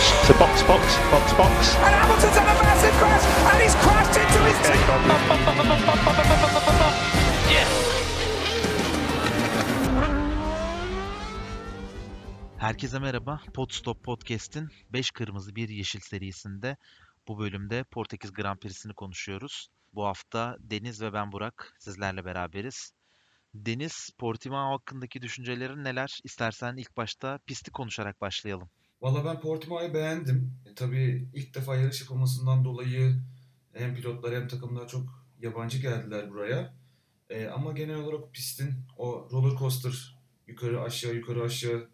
to box, box, box, box. And Hamilton's had a massive crash, and he's crashed into his team. Herkese merhaba. Podstop Podcast'in 5 kırmızı 1 yeşil serisinde bu bölümde Portekiz Grand Prix'sini konuşuyoruz. Bu hafta Deniz ve ben Burak sizlerle beraberiz. Deniz, Portimao hakkındaki düşüncelerin neler? İstersen ilk başta pisti konuşarak başlayalım. Valla ben Portimao'yu beğendim. E, tabii ilk defa yarış yapılmasından dolayı hem pilotlar hem takımlar çok yabancı geldiler buraya. E, ama genel olarak pistin o roller coaster yukarı aşağı yukarı aşağı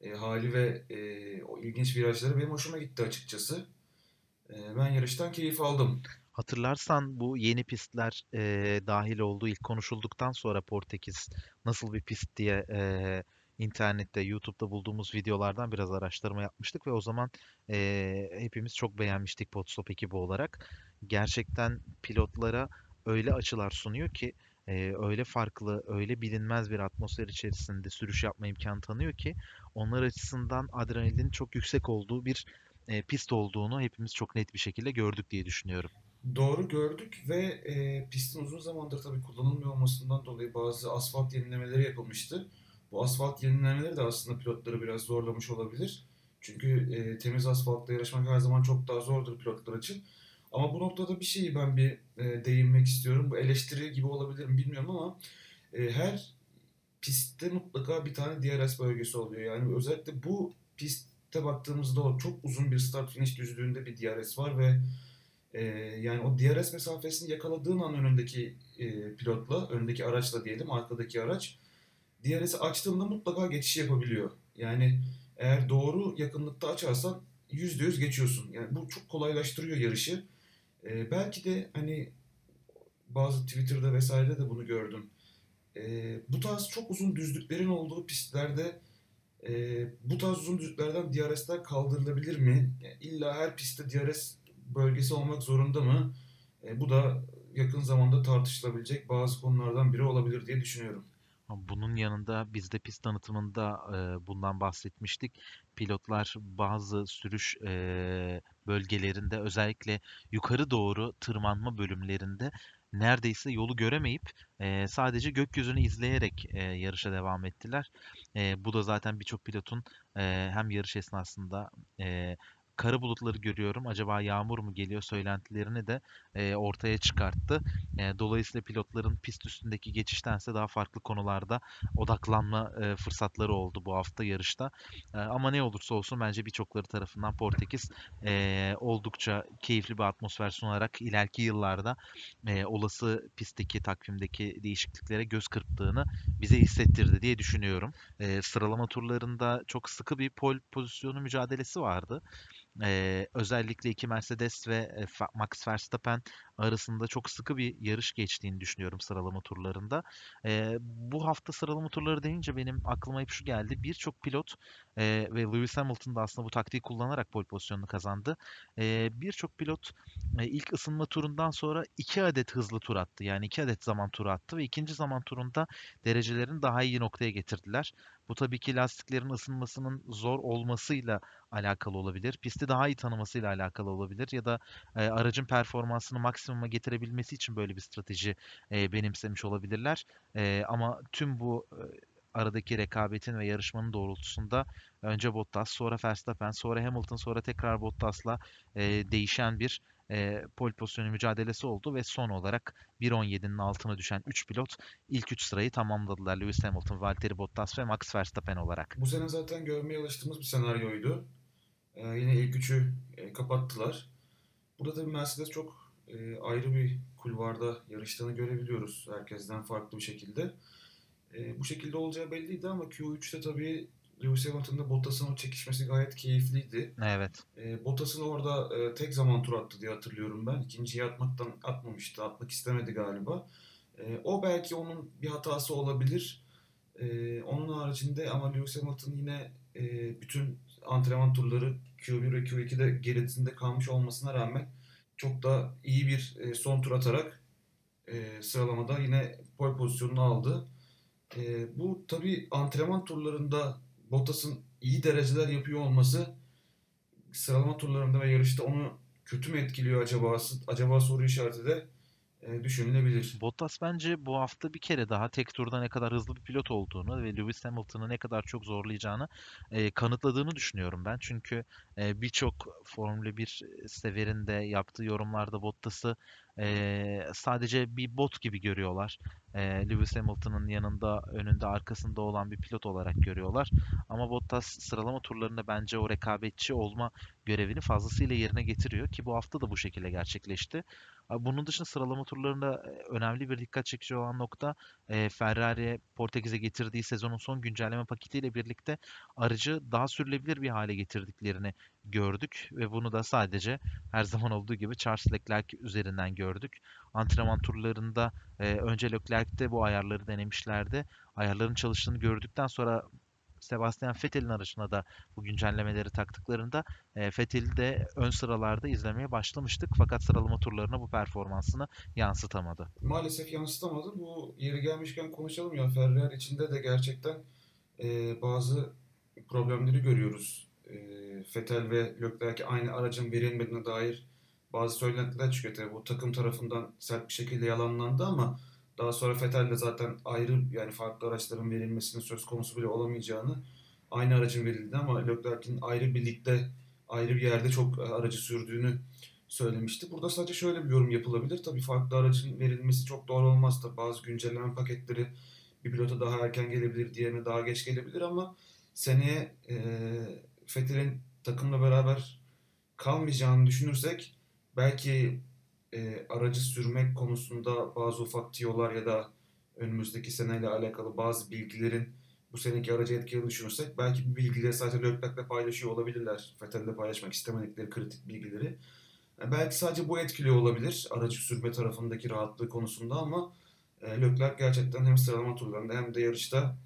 e, hali ve e, o ilginç virajları benim hoşuma gitti açıkçası. E, ben yarıştan keyif aldım. Hatırlarsan bu yeni pistler eee, dahil olduğu ilk konuşulduktan sonra Portekiz nasıl bir pist diye eee, internette, YouTube'da bulduğumuz videolardan biraz araştırma yapmıştık ve o zaman eee, hepimiz çok beğenmiştik Podstop ekibi olarak. Gerçekten pilotlara öyle açılar sunuyor ki eee, öyle farklı, öyle bilinmez bir atmosfer içerisinde sürüş yapma imkanı tanıyor ki onlar açısından adrenalin çok yüksek olduğu bir eee, pist olduğunu hepimiz çok net bir şekilde gördük diye düşünüyorum. Doğru gördük ve e, pistin uzun zamandır tabii kullanılmıyor olmasından dolayı bazı asfalt yenilemeleri yapılmıştı. Bu asfalt yenilemeleri de aslında pilotları biraz zorlamış olabilir. Çünkü e, temiz asfaltta yarışmak her zaman çok daha zordur pilotlar için. Ama bu noktada bir şeyi ben bir e, değinmek istiyorum. Bu eleştiri gibi olabilir mi bilmiyorum ama e, her pistte mutlaka bir tane DRS bölgesi oluyor. Yani özellikle bu pistte baktığımızda o çok uzun bir start finish düzlüğünde bir DRS var ve ee, yani o DRS mesafesini yakaladığın an önündeki e, pilotla, öndeki araçla diyelim, arkadaki araç DRS'i açtığında mutlaka geçiş yapabiliyor. Yani eğer doğru yakınlıkta açarsan %100 geçiyorsun. Yani bu çok kolaylaştırıyor yarışı. Ee, belki de hani bazı Twitter'da vesairede de bunu gördüm. Ee, bu tarz çok uzun düzlüklerin olduğu pistlerde e, bu tarz uzun düzlüklerden DRS'ler kaldırılabilir mi? Yani illa her pistte DRS bölgesi olmak zorunda mı? E, bu da yakın zamanda tartışılabilecek bazı konulardan biri olabilir diye düşünüyorum. Bunun yanında biz de pist tanıtımında e, bundan bahsetmiştik. Pilotlar bazı sürüş e, bölgelerinde özellikle yukarı doğru tırmanma bölümlerinde neredeyse yolu göremeyip e, sadece gökyüzünü izleyerek e, yarışa devam ettiler. E, bu da zaten birçok pilotun e, hem yarış esnasında e, kara bulutları görüyorum. Acaba yağmur mu geliyor söylentilerini de e, ortaya çıkarttı. E, dolayısıyla pilotların pist üstündeki geçiştense daha farklı konularda odaklanma e, fırsatları oldu bu hafta yarışta. E, ama ne olursa olsun bence birçokları tarafından Portekiz e, oldukça keyifli bir atmosfer sunarak ileriki yıllarda e, olası pistteki takvimdeki değişikliklere göz kırptığını bize hissettirdi diye düşünüyorum. E, sıralama turlarında çok sıkı bir pol pozisyonu mücadelesi vardı. Ee, özellikle iki Mercedes ve e, Max Verstappen arasında çok sıkı bir yarış geçtiğini düşünüyorum sıralama turlarında. Ee, bu hafta sıralama turları deyince benim aklıma hep şu geldi. Birçok pilot e, ve Lewis Hamilton da aslında bu taktiği kullanarak pole pozisyonunu kazandı. Ee, Birçok pilot e, ilk ısınma turundan sonra iki adet hızlı tur attı. Yani iki adet zaman turu attı ve ikinci zaman turunda derecelerini daha iyi noktaya getirdiler. Bu tabii ki lastiklerin ısınmasının zor olmasıyla alakalı olabilir. Pisti daha iyi tanımasıyla alakalı olabilir ya da e, aracın performansını maksimuma getirebilmesi için böyle bir strateji e, benimsemiş olabilirler. E, ama tüm bu e, aradaki rekabetin ve yarışmanın doğrultusunda önce Bottas, sonra Verstappen, sonra Hamilton, sonra tekrar Bottas'la e, değişen bir e, pole pozisyonu mücadelesi oldu ve son olarak 1.17'nin altına düşen 3 pilot ilk 3 sırayı tamamladılar. Lewis Hamilton, Valtteri Bottas ve Max Verstappen olarak. Bu sene zaten görmeye alıştığımız bir senaryoydu. E, yine ilk üçü e, kapattılar. Burada tabii Mercedes çok e, ayrı bir kulvarda yarıştığını görebiliyoruz herkesten farklı bir şekilde. E, bu şekilde olacağı belliydi ama Q3'te tabii Lewis Hamilton'da Bottas'ın o çekişmesi gayet keyifliydi. Evet. E, Bottas'ın orada e, tek zaman tur attı diye hatırlıyorum ben. İkinciyi atmaktan atmamıştı. Atmak istemedi galiba. E, o belki onun bir hatası olabilir. E, onun haricinde ama Lewis Hamilton yine e, bütün antrenman turları Q1 ve Q2'de gerisinde kalmış olmasına rağmen çok da iyi bir e, son tur atarak e, sıralamada yine pole pozisyonunu aldı. E, bu tabii antrenman turlarında Bottas'ın iyi dereceler yapıyor olması sıralama turlarında ve yarışta onu kötü mü etkiliyor acaba? Acaba soru işareti de e, düşünülebilir. Bottas bence bu hafta bir kere daha tek turda ne kadar hızlı bir pilot olduğunu ve Lewis Hamilton'ı ne kadar çok zorlayacağını e, kanıtladığını düşünüyorum ben. Çünkü e, birçok Formula 1 severinde yaptığı yorumlarda Bottas'ı e, sadece bir bot gibi görüyorlar. E, Lewis Hamilton'ın yanında, önünde, arkasında olan bir pilot olarak görüyorlar. Ama Bottas sıralama turlarında bence o rekabetçi olma görevini fazlasıyla yerine getiriyor ki bu hafta da bu şekilde gerçekleşti. Bunun dışında sıralama turlarında önemli bir dikkat çekici olan nokta Ferrari Portekiz'e getirdiği sezonun son güncelleme paketiyle birlikte aracı daha sürülebilir bir hale getirdiklerini gördük ve bunu da sadece her zaman olduğu gibi Charles Leclerc üzerinden gördük. Antrenman turlarında önce Leclerc'te bu ayarları denemişlerdi. Ayarların çalıştığını gördükten sonra Sebastian Vettel'in aracına da bu güncellemeleri taktıklarında e, Vettel'i de ön sıralarda izlemeye başlamıştık. Fakat sıralama turlarına bu performansını yansıtamadı. Maalesef yansıtamadı. Bu yeri gelmişken konuşalım ya Ferrari içinde de gerçekten e, bazı problemleri görüyoruz. E, Vettel ve Leclerc aynı aracın verilmediğine dair bazı söylentiler çıkıyor. Tabii bu takım tarafından sert bir şekilde yalanlandı ama daha sonra Fetel de zaten ayrı yani farklı araçların verilmesinin söz konusu bile olamayacağını aynı aracın verildiğini ama Leclerc'in ayrı bir ligde ayrı bir yerde çok aracı sürdüğünü söylemişti. Burada sadece şöyle bir yorum yapılabilir. Tabii farklı aracın verilmesi çok doğru olmaz da bazı güncelleme paketleri bir pilota daha erken gelebilir, diğerine daha geç gelebilir ama seneye e, Fethel'in takımla beraber kalmayacağını düşünürsek belki e, aracı sürmek konusunda bazı ufak tiyolar ya da önümüzdeki seneyle alakalı bazı bilgilerin bu seneki aracı etkilediğini düşünürsek belki bu bilgileri sadece Leclerc'le paylaşıyor olabilirler. Vettel'le paylaşmak istemedikleri kritik bilgileri. Yani belki sadece bu etkiliyor olabilir aracı sürme tarafındaki rahatlığı konusunda ama e, Leclerc gerçekten hem sıralama turlarında hem de yarışta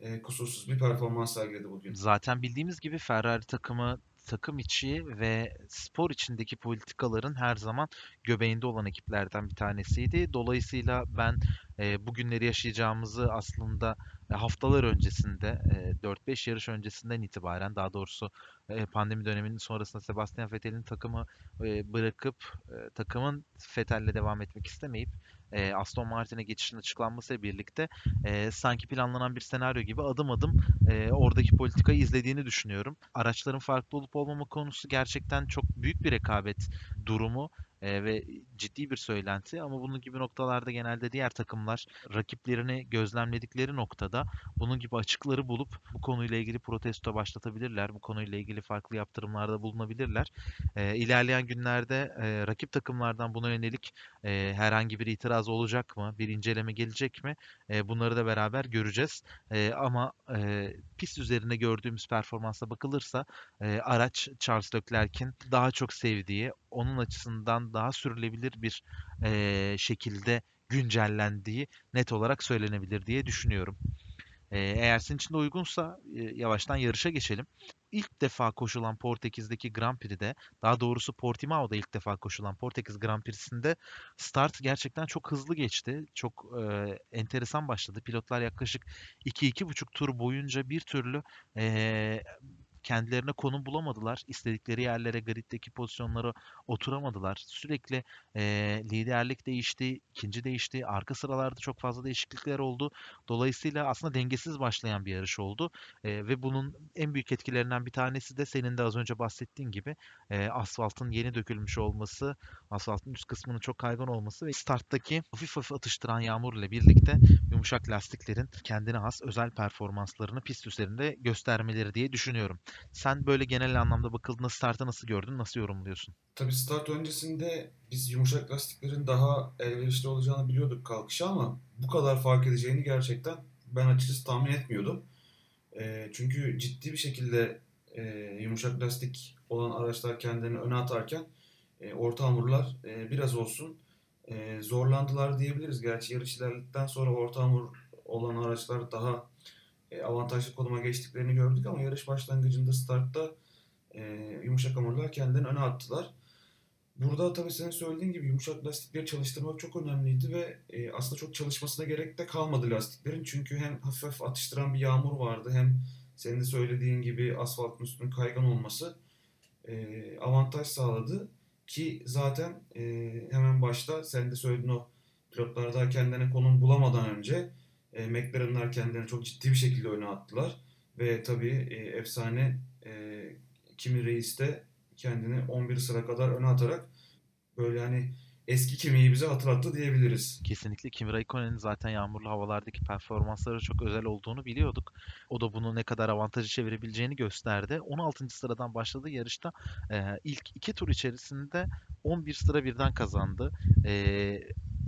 e, kusursuz bir performans sergiledi bugün. Zaten bildiğimiz gibi Ferrari takımı takım içi ve spor içindeki politikaların her zaman göbeğinde olan ekiplerden bir tanesiydi. Dolayısıyla ben e, bugünleri yaşayacağımızı aslında e, haftalar öncesinde, e, 4-5 yarış öncesinden itibaren daha doğrusu e, pandemi döneminin sonrasında Sebastian Vettel'in takımı e, bırakıp e, takımın Vettel'le devam etmek istemeyip e, Aston Martin'e geçişin açıklanmasıyla birlikte e, sanki planlanan bir senaryo gibi adım adım e, oradaki politikayı izlediğini düşünüyorum. Araçların farklı olup olmama konusu gerçekten çok büyük bir rekabet durumu e, ve ciddi bir söylenti ama bunun gibi noktalarda genelde diğer takımlar rakiplerini gözlemledikleri noktada bunun gibi açıkları bulup bu konuyla ilgili protesto başlatabilirler. Bu konuyla ilgili farklı yaptırımlarda bulunabilirler. E, ilerleyen günlerde e, rakip takımlardan buna yönelik e, herhangi bir itiraz olacak mı? Bir inceleme gelecek mi? E, bunları da beraber göreceğiz. E, ama e, pist üzerinde gördüğümüz performansa bakılırsa e, araç Charles Leclerc'in daha çok sevdiği, onun açısından daha sürülebilir bir e, şekilde güncellendiği net olarak söylenebilir diye düşünüyorum. E, eğer senin için de uygunsa e, yavaştan yarışa geçelim. İlk defa koşulan Portekiz'deki Grand Prix'de, daha doğrusu Portimao'da ilk defa koşulan Portekiz Grand Prix'sinde start gerçekten çok hızlı geçti. Çok e, enteresan başladı. Pilotlar yaklaşık 2-2,5 tur boyunca bir türlü e, kendilerine konum bulamadılar. İstedikleri yerlere, griddeki pozisyonlara oturamadılar. Sürekli e, liderlik değişti, ikinci değişti. Arka sıralarda çok fazla değişiklikler oldu. Dolayısıyla aslında dengesiz başlayan bir yarış oldu. E, ve bunun en büyük etkilerinden bir tanesi de senin de az önce bahsettiğin gibi e, asfaltın yeni dökülmüş olması, asfaltın üst kısmının çok kaygan olması ve starttaki hafif hafif atıştıran yağmur ile birlikte yumuşak lastiklerin kendine has özel performanslarını pist üzerinde göstermeleri diye düşünüyorum. Sen böyle genel anlamda bakıldığında startı nasıl gördün, nasıl yorumluyorsun? Tabii start öncesinde biz yumuşak lastiklerin daha elverişli olacağını biliyorduk kalkışa ama bu kadar fark edeceğini gerçekten ben açıkçası tahmin etmiyordum. E, çünkü ciddi bir şekilde e, yumuşak lastik olan araçlar kendilerini öne atarken e, orta hamurlar e, biraz olsun e, zorlandılar diyebiliriz. Gerçi yarış ilerledikten sonra orta hamur olan araçlar daha avantajlı konuma geçtiklerini gördük ama yarış başlangıcında startta e, yumuşak hamurlar kendilerini öne attılar. Burada tabii senin söylediğin gibi yumuşak lastikleri çalıştırmak çok önemliydi ve e, aslında çok çalışmasına gerek de kalmadı lastiklerin. Çünkü hem hafif hafif atıştıran bir yağmur vardı hem senin de söylediğin gibi asfaltın üstünün kaygan olması e, avantaj sağladı. Ki zaten e, hemen başta sen de söyledin o pilotlar daha kendilerine konum bulamadan önce e, McLaren'lar kendilerini çok ciddi bir şekilde öne attılar. Ve tabii e, efsane e, Kimi Reis de kendini 11 sıra kadar öne atarak böyle hani eski Kimi'yi bize hatırlattı diyebiliriz. Kesinlikle Kimi Raikkonen'in zaten yağmurlu havalardaki performansları çok özel olduğunu biliyorduk. O da bunu ne kadar avantajı çevirebileceğini gösterdi. 16. sıradan başladığı yarışta e, ilk iki tur içerisinde 11 sıra birden kazandı. E,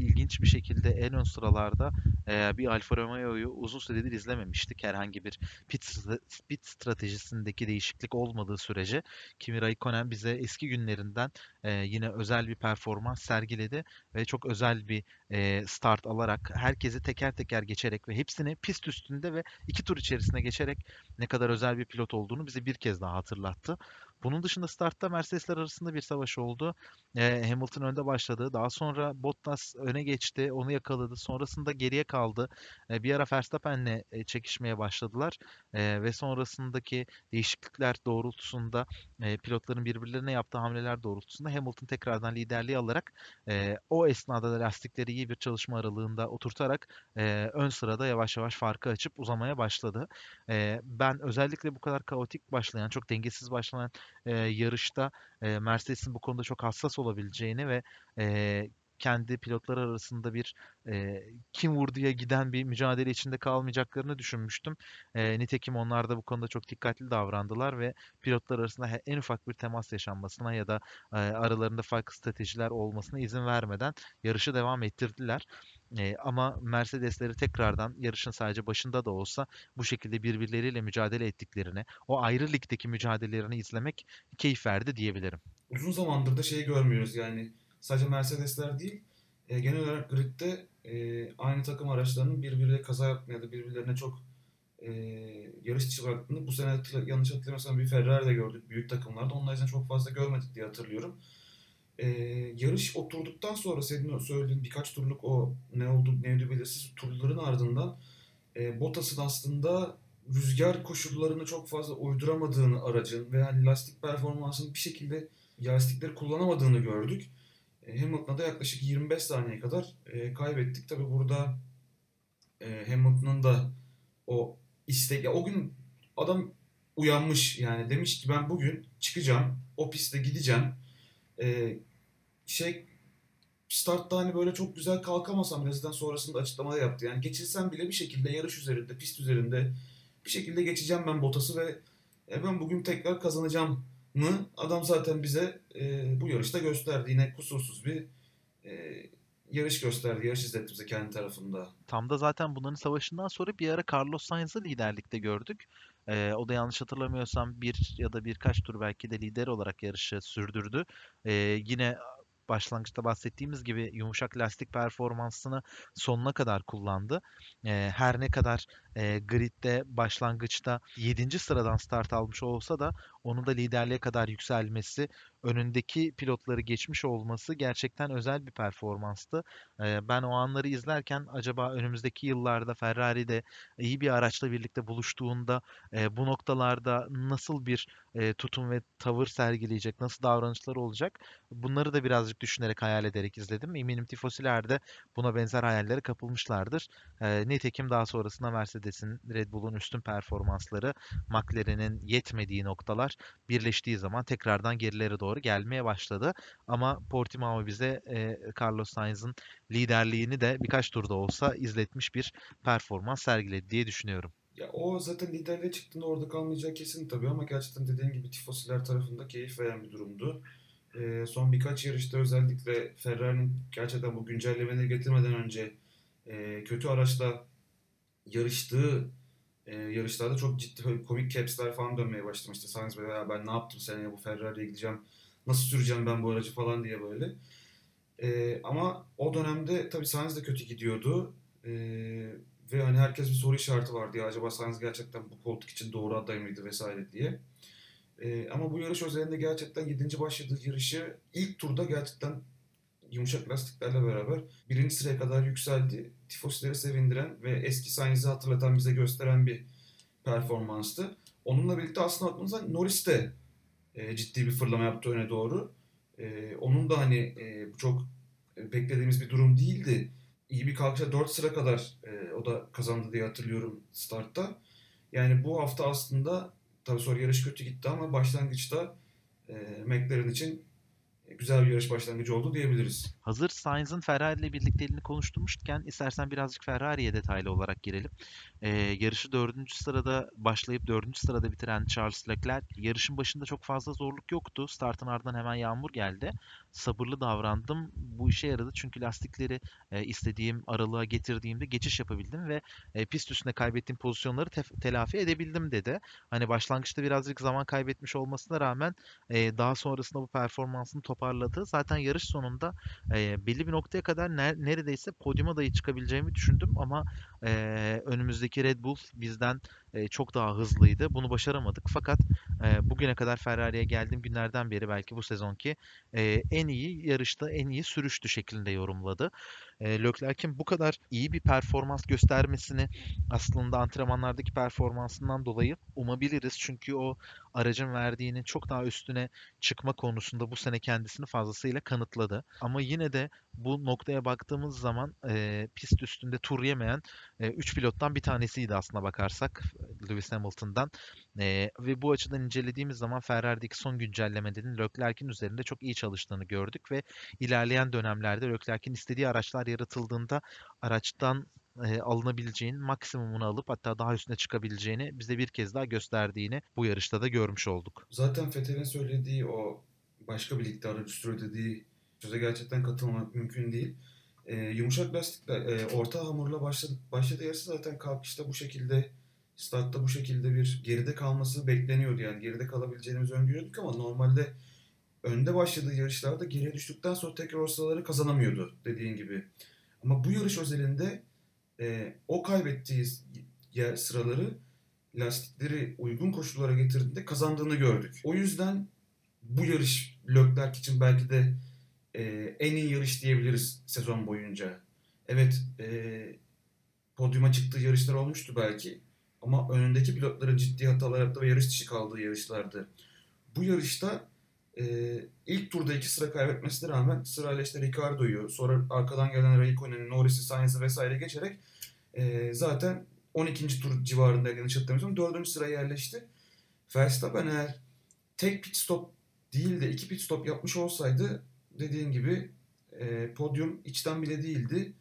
ilginç bir şekilde en ön sıralarda e, bir Alfa Romeo'yu uzun süredir izlememiştik. Herhangi bir pit, pit stratejisindeki değişiklik olmadığı sürece Kimi Raikkonen bize eski günlerinden e, yine özel bir performans sergiledi ve çok özel bir e, start alarak herkesi teker teker geçerek ve hepsini pist üstünde ve iki tur içerisinde geçerek ne kadar özel bir pilot olduğunu bize bir kez daha hatırlattı. Bunun dışında startta Mercedesler arasında bir savaş oldu. E, Hamilton önde başladı. Daha sonra Bottas öne geçti. Onu yakaladı. Sonrasında geriye kaldı. E, bir ara Verstappen'le e, çekişmeye başladılar. E, ve sonrasındaki değişiklikler doğrultusunda e, pilotların birbirlerine yaptığı hamleler doğrultusunda Hamilton tekrardan liderliği alarak e, o esnada da lastikleri iyi bir çalışma aralığında oturtarak e, ön sırada yavaş yavaş farkı açıp uzamaya başladı. E, ben özellikle bu kadar kaotik başlayan, çok dengesiz başlayan e, yarışta e, Mercedes'in bu konuda çok hassas olabileceğini ve e, kendi pilotlar arasında bir e, kim vurduya giden bir mücadele içinde kalmayacaklarını düşünmüştüm. E, nitekim onlar da bu konuda çok dikkatli davrandılar ve pilotlar arasında en ufak bir temas yaşanmasına ya da e, aralarında farklı stratejiler olmasına izin vermeden yarışı devam ettirdiler. E, ama Mercedesleri tekrardan yarışın sadece başında da olsa bu şekilde birbirleriyle mücadele ettiklerini, o ayrı ligdeki mücadelelerini izlemek keyif verdi diyebilirim. Uzun zamandır da şeyi görmüyoruz yani sadece Mercedesler değil e, genel olarak gridde e, aynı takım araçlarının birbiriyle kaza yaptığını ya da birbirlerine çok e, yarış dışı bıraktığını bu sene yanlış hatırlamıyorsam bir Ferrari de gördük büyük takımlarda. Onun yüzden çok fazla görmedik diye hatırlıyorum. E, yarış oturduktan sonra senin söylediğin birkaç turluk o ne oldu ne oldu belirsiz turların ardından e, Bottas'ın aslında rüzgar koşullarını çok fazla uyduramadığını aracın ve hani lastik performansını bir şekilde lastikleri kullanamadığını gördük. E, Hamilton'a da yaklaşık 25 saniye kadar e, kaybettik. Tabi burada e, Hamilton'ın da o istek ya o gün adam uyanmış yani demiş ki ben bugün çıkacağım o pistte gideceğim e, şey startta hani böyle çok güzel kalkamasam birazdan sonrasında açıklamada yaptı. Yani geçilsem bile bir şekilde yarış üzerinde, pist üzerinde bir şekilde geçeceğim ben Bottas'ı ve e, ben bugün tekrar kazanacağım mı adam zaten bize e, bu yarışta gösterdi. Yine kusursuz bir e, yarış gösterdi. Yarış izletti bize kendi tarafında. Tam da zaten bunların savaşından sonra bir ara Carlos Sainz'ı liderlikte gördük. E, o da yanlış hatırlamıyorsam bir ya da birkaç tur belki de lider olarak yarışı sürdürdü. E, yine başlangıçta bahsettiğimiz gibi yumuşak lastik performansını sonuna kadar kullandı. E, her ne kadar e, gridde başlangıçta 7. sıradan start almış olsa da onun da liderliğe kadar yükselmesi, önündeki pilotları geçmiş olması gerçekten özel bir performanstı. E, ben o anları izlerken acaba önümüzdeki yıllarda Ferrari'de iyi bir araçla birlikte buluştuğunda e, bu noktalarda nasıl bir e, tutum ve tavır sergileyecek, nasıl davranışlar olacak? Bunları da birazcık düşünerek, hayal ederek izledim. Eminim tifosiler de buna benzer hayallere kapılmışlardır. E, nitekim daha sonrasında Mercedes'in, Red Bull'un üstün performansları, McLaren'in yetmediği noktalar birleştiği zaman tekrardan gerilere doğru gelmeye başladı. Ama Portimao bize e, Carlos Sainz'ın liderliğini de birkaç turda olsa izletmiş bir performans sergiledi diye düşünüyorum. Ya o zaten liderliğe çıktığında orada kalmayacağı kesin tabii ama gerçekten dediğin gibi tifosiler tarafında keyif veren bir durumdu. E, son birkaç yarışta özellikle Ferrari'nin gerçekten bu güncellemeleri getirmeden önce e, kötü araçla yarıştığı e, yarışlarda çok ciddi komik caps'ler falan dönmeye başlamıştı. Sainz böyle ben ne yaptım seneye bu Ferrari'ye gideceğim nasıl süreceğim ben bu aracı falan diye böyle. E, ama o dönemde tabii Sainz de kötü gidiyordu. E, ve hani herkes bir soru işareti vardı ya acaba Sainz gerçekten bu koltuk için doğru aday mıydı vesaire diye. E, ama bu yarış özelinde gerçekten 7. başladığı yarışı ilk turda gerçekten yumuşak lastiklerle beraber birinci sıraya kadar yükseldi. Tifosileri sevindiren ve eski Sainz'i hatırlatan bize gösteren bir performanstı. Onunla birlikte aslında aklımıza Norris de e, ciddi bir fırlama yaptı öne doğru. E, onun da hani e, çok beklediğimiz bir durum değildi. İyi bir kalkışa 4 sıra kadar e, o da kazandı diye hatırlıyorum startta. Yani bu hafta aslında tabii sonra yarış kötü gitti ama başlangıçta e, McLaren için güzel bir yarış başlangıcı oldu diyebiliriz. Hazır Sainz'ın Ferrari ile birlikteliğini konuşturmuşken istersen birazcık Ferrari'ye detaylı olarak girelim. Ee, yarışı dördüncü sırada başlayıp dördüncü sırada bitiren Charles Leclerc yarışın başında çok fazla zorluk yoktu. Startın ardından hemen yağmur geldi. Sabırlı davrandım. Bu işe yaradı çünkü lastikleri e, istediğim aralığa getirdiğimde geçiş yapabildim ve e, pist üstünde kaybettiğim pozisyonları tef- telafi edebildim dedi. Hani başlangıçta birazcık zaman kaybetmiş olmasına rağmen e, daha sonrasında bu performansını toparladı. Zaten yarış sonunda e, belli bir noktaya kadar ner- neredeyse podyuma dahi çıkabileceğimi düşündüm ama e, önümüzdeki Red Bull bizden e, çok daha hızlıydı. Bunu başaramadık fakat e, bugüne kadar Ferrari'ye geldiğim günlerden beri belki bu sezonki e, en iyi yarışta en iyi sürüştü şeklinde yorumladı. E, Leclerc'in bu kadar iyi bir performans göstermesini aslında antrenmanlardaki performansından dolayı umabiliriz. Çünkü o aracın verdiğinin çok daha üstüne çıkma konusunda bu sene kendisini fazlasıyla kanıtladı. Ama yine de bu noktaya baktığımız zaman e, pist üstünde tur yemeyen 3 pilottan bir tanesiydi aslına bakarsak Lewis Hamilton'dan. E, ve bu açıdan incelediğimiz zaman Ferrari'deki son güncellemelerin Leclerc'in üzerinde çok iyi çalıştığını gördük ve ilerleyen dönemlerde Leclerc'in istediği araçlar yaratıldığında araçtan e, alınabileceğin maksimumunu alıp hatta daha üstüne çıkabileceğini bize bir kez daha gösterdiğini bu yarışta da görmüş olduk. Zaten Fethel'in söylediği o başka bir ligde aracı sürüyor dediği söze gerçekten katılmamak mümkün değil. E, yumuşak lastikle e, orta hamurla başladı, başladı yarısı zaten kalkışta bu şekilde startta bu şekilde bir geride kalması bekleniyordu. Yani geride kalabileceğimizi öngörüyorduk ama normalde önde başladığı yarışlarda geriye düştükten sonra tekrar o sıraları kazanamıyordu dediğin gibi. Ama bu yarış özelinde e, o kaybettiği yer sıraları lastikleri uygun koşullara getirdiğinde kazandığını gördük. O yüzden bu yarış Leclerc için belki de e, en iyi yarış diyebiliriz sezon boyunca. Evet e, podyuma çıktığı yarışlar olmuştu belki ama önündeki pilotların ciddi hatalar yaptığı ve yarış dışı kaldığı yarışlardı. Bu yarışta e, ilk turda iki sıra kaybetmesine rağmen sırayla işte Ricardo'yu sonra arkadan gelen Raikkonen'i, Norris'i, Sainz'i vesaire geçerek e, zaten 12. tur civarında yanlış hatırlamıyorsam 4. sıraya yerleşti. Verstappen eğer tek pit stop değil de iki pit stop yapmış olsaydı dediğin gibi e, podyum içten bile değildi.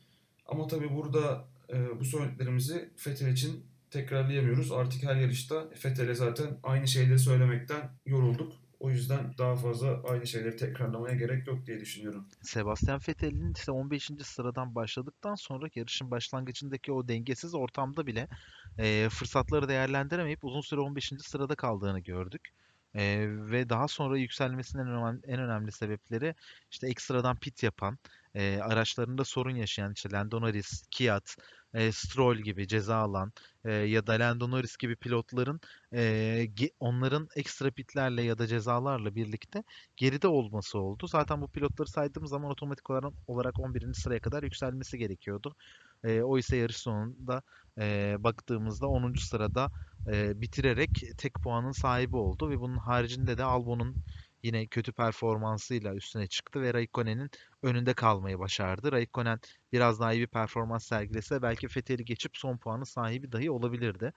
Ama tabii burada e, bu söylediklerimizi Vettel için tekrarlayamıyoruz. Artık her yarışta Vettel'e zaten aynı şeyleri söylemekten yorulduk. O yüzden daha fazla aynı şeyleri tekrarlamaya gerek yok diye düşünüyorum. Sebastian Vettel'in ise 15. sıradan başladıktan sonra yarışın başlangıcındaki o dengesiz ortamda bile e, fırsatları değerlendiremeyip uzun süre 15. sırada kaldığını gördük. E, ve daha sonra yükselmesinin en önemli, en önemli sebepleri işte ekstradan pit yapan, e, araçlarında sorun yaşayan işte Lando Norris, Kiat, e, Stroll gibi ceza alan e, ya da Lando Norris gibi pilotların e, onların ekstra pitlerle ya da cezalarla birlikte geride olması oldu. Zaten bu pilotları saydığımız zaman otomatik olarak, olarak 11. sıraya kadar yükselmesi gerekiyordu. E, o ise yarış sonunda e, baktığımızda 10. sırada e, bitirerek tek puanın sahibi oldu ve bunun haricinde de Albon'un yine kötü performansıyla üstüne çıktı ve Raikkonen'in önünde kalmayı başardı. Raikkonen biraz daha iyi bir performans sergilese belki Vettel'i geçip son puanı sahibi dahi olabilirdi.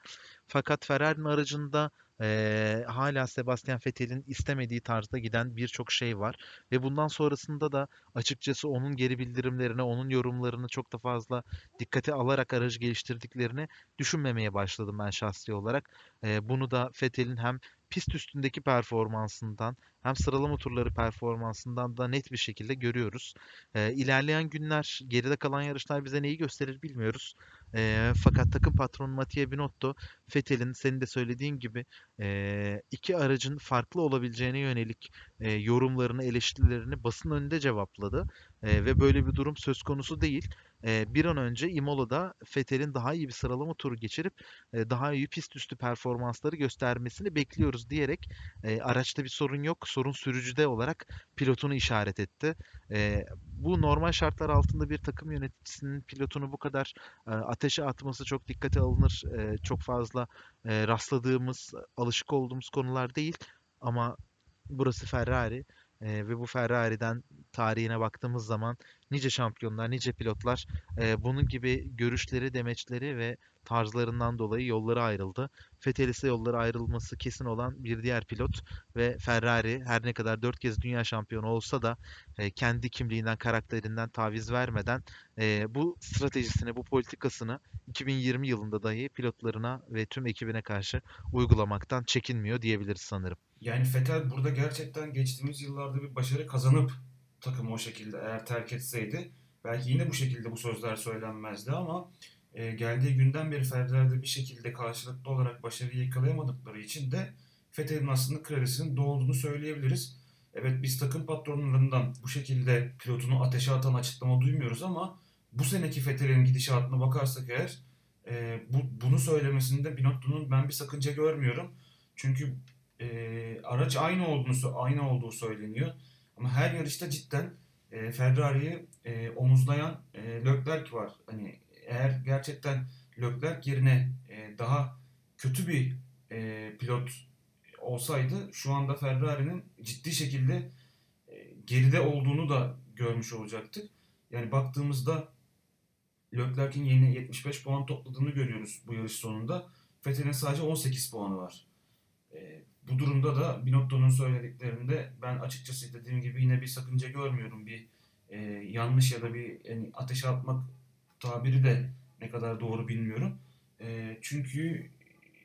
Fakat Ferrari'nin aracında e, hala Sebastian Vettel'in istemediği tarzda giden birçok şey var. Ve bundan sonrasında da açıkçası onun geri bildirimlerine, onun yorumlarını çok da fazla dikkate alarak aracı geliştirdiklerini düşünmemeye başladım ben şahsi olarak. E, bunu da Vettel'in hem pist üstündeki performansından hem sıralama turları performansından da net bir şekilde görüyoruz. E, ilerleyen günler, geride kalan yarışlar bize neyi gösterir bilmiyoruz. E, fakat takım patronu Mattia Binotto, Vettel'in senin de söylediğin gibi e, iki aracın farklı olabileceğine yönelik e, yorumlarını, eleştirilerini basın önünde cevapladı. E, ve böyle bir durum söz konusu değil. E, bir an önce Imola'da Vettel'in daha iyi bir sıralama turu geçirip e, daha iyi pist üstü performansları göstermesini bekliyoruz diyerek e, araçta bir sorun yok sorun sürücüde olarak pilotunu işaret etti. E, bu normal şartlar altında bir takım yöneticisinin pilotunu bu kadar e, ateşe atması çok dikkate alınır. E, çok fazla e, rastladığımız, alışık olduğumuz konular değil. Ama burası Ferrari e, ve bu Ferrari'den tarihine baktığımız zaman nice şampiyonlar, nice pilotlar e, bunun gibi görüşleri, demeçleri ve tarzlarından dolayı yolları ayrıldı. Vettel ise yolları ayrılması kesin olan bir diğer pilot ve Ferrari her ne kadar dört kez dünya şampiyonu olsa da e, kendi kimliğinden, karakterinden taviz vermeden e, bu stratejisini, bu politikasını 2020 yılında dahi pilotlarına ve tüm ekibine karşı uygulamaktan çekinmiyor diyebiliriz sanırım. Yani Vettel burada gerçekten geçtiğimiz yıllarda bir başarı kazanıp takımı o şekilde eğer terk etseydi belki yine bu şekilde bu sözler söylenmezdi ama e, geldiği günden beri Ferrari'de bir şekilde karşılıklı olarak başarıyı yakalayamadıkları için de Vettel'in aslında kredisinin doğduğunu söyleyebiliriz. Evet biz takım patronlarından bu şekilde pilotunu ateşe atan açıklama duymuyoruz ama bu seneki Vettel'in gidişatına bakarsak eğer e, bu, bunu söylemesinde Binotto'nun ben bir sakınca görmüyorum. Çünkü e, araç aynı olduğunu aynı olduğu söyleniyor. Ama her yarışta cidden e, Ferrari'yi e, omuzlayan e, Leclerc var. Hani eğer gerçekten Leclerc yerine e, daha kötü bir e, pilot olsaydı şu anda Ferrari'nin ciddi şekilde e, geride olduğunu da görmüş olacaktık. Yani baktığımızda Leclerc'in yeni 75 puan topladığını görüyoruz bu yarış sonunda. Vettel'in sadece 18 puanı var. E, bu durumda da Binotto'nun söylediklerinde ben açıkçası dediğim gibi yine bir sakınca görmüyorum. Bir e, yanlış ya da bir yani ateşe atmak tabiri de ne kadar doğru bilmiyorum. E, çünkü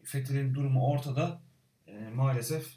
Fethi'nin durumu ortada. E, maalesef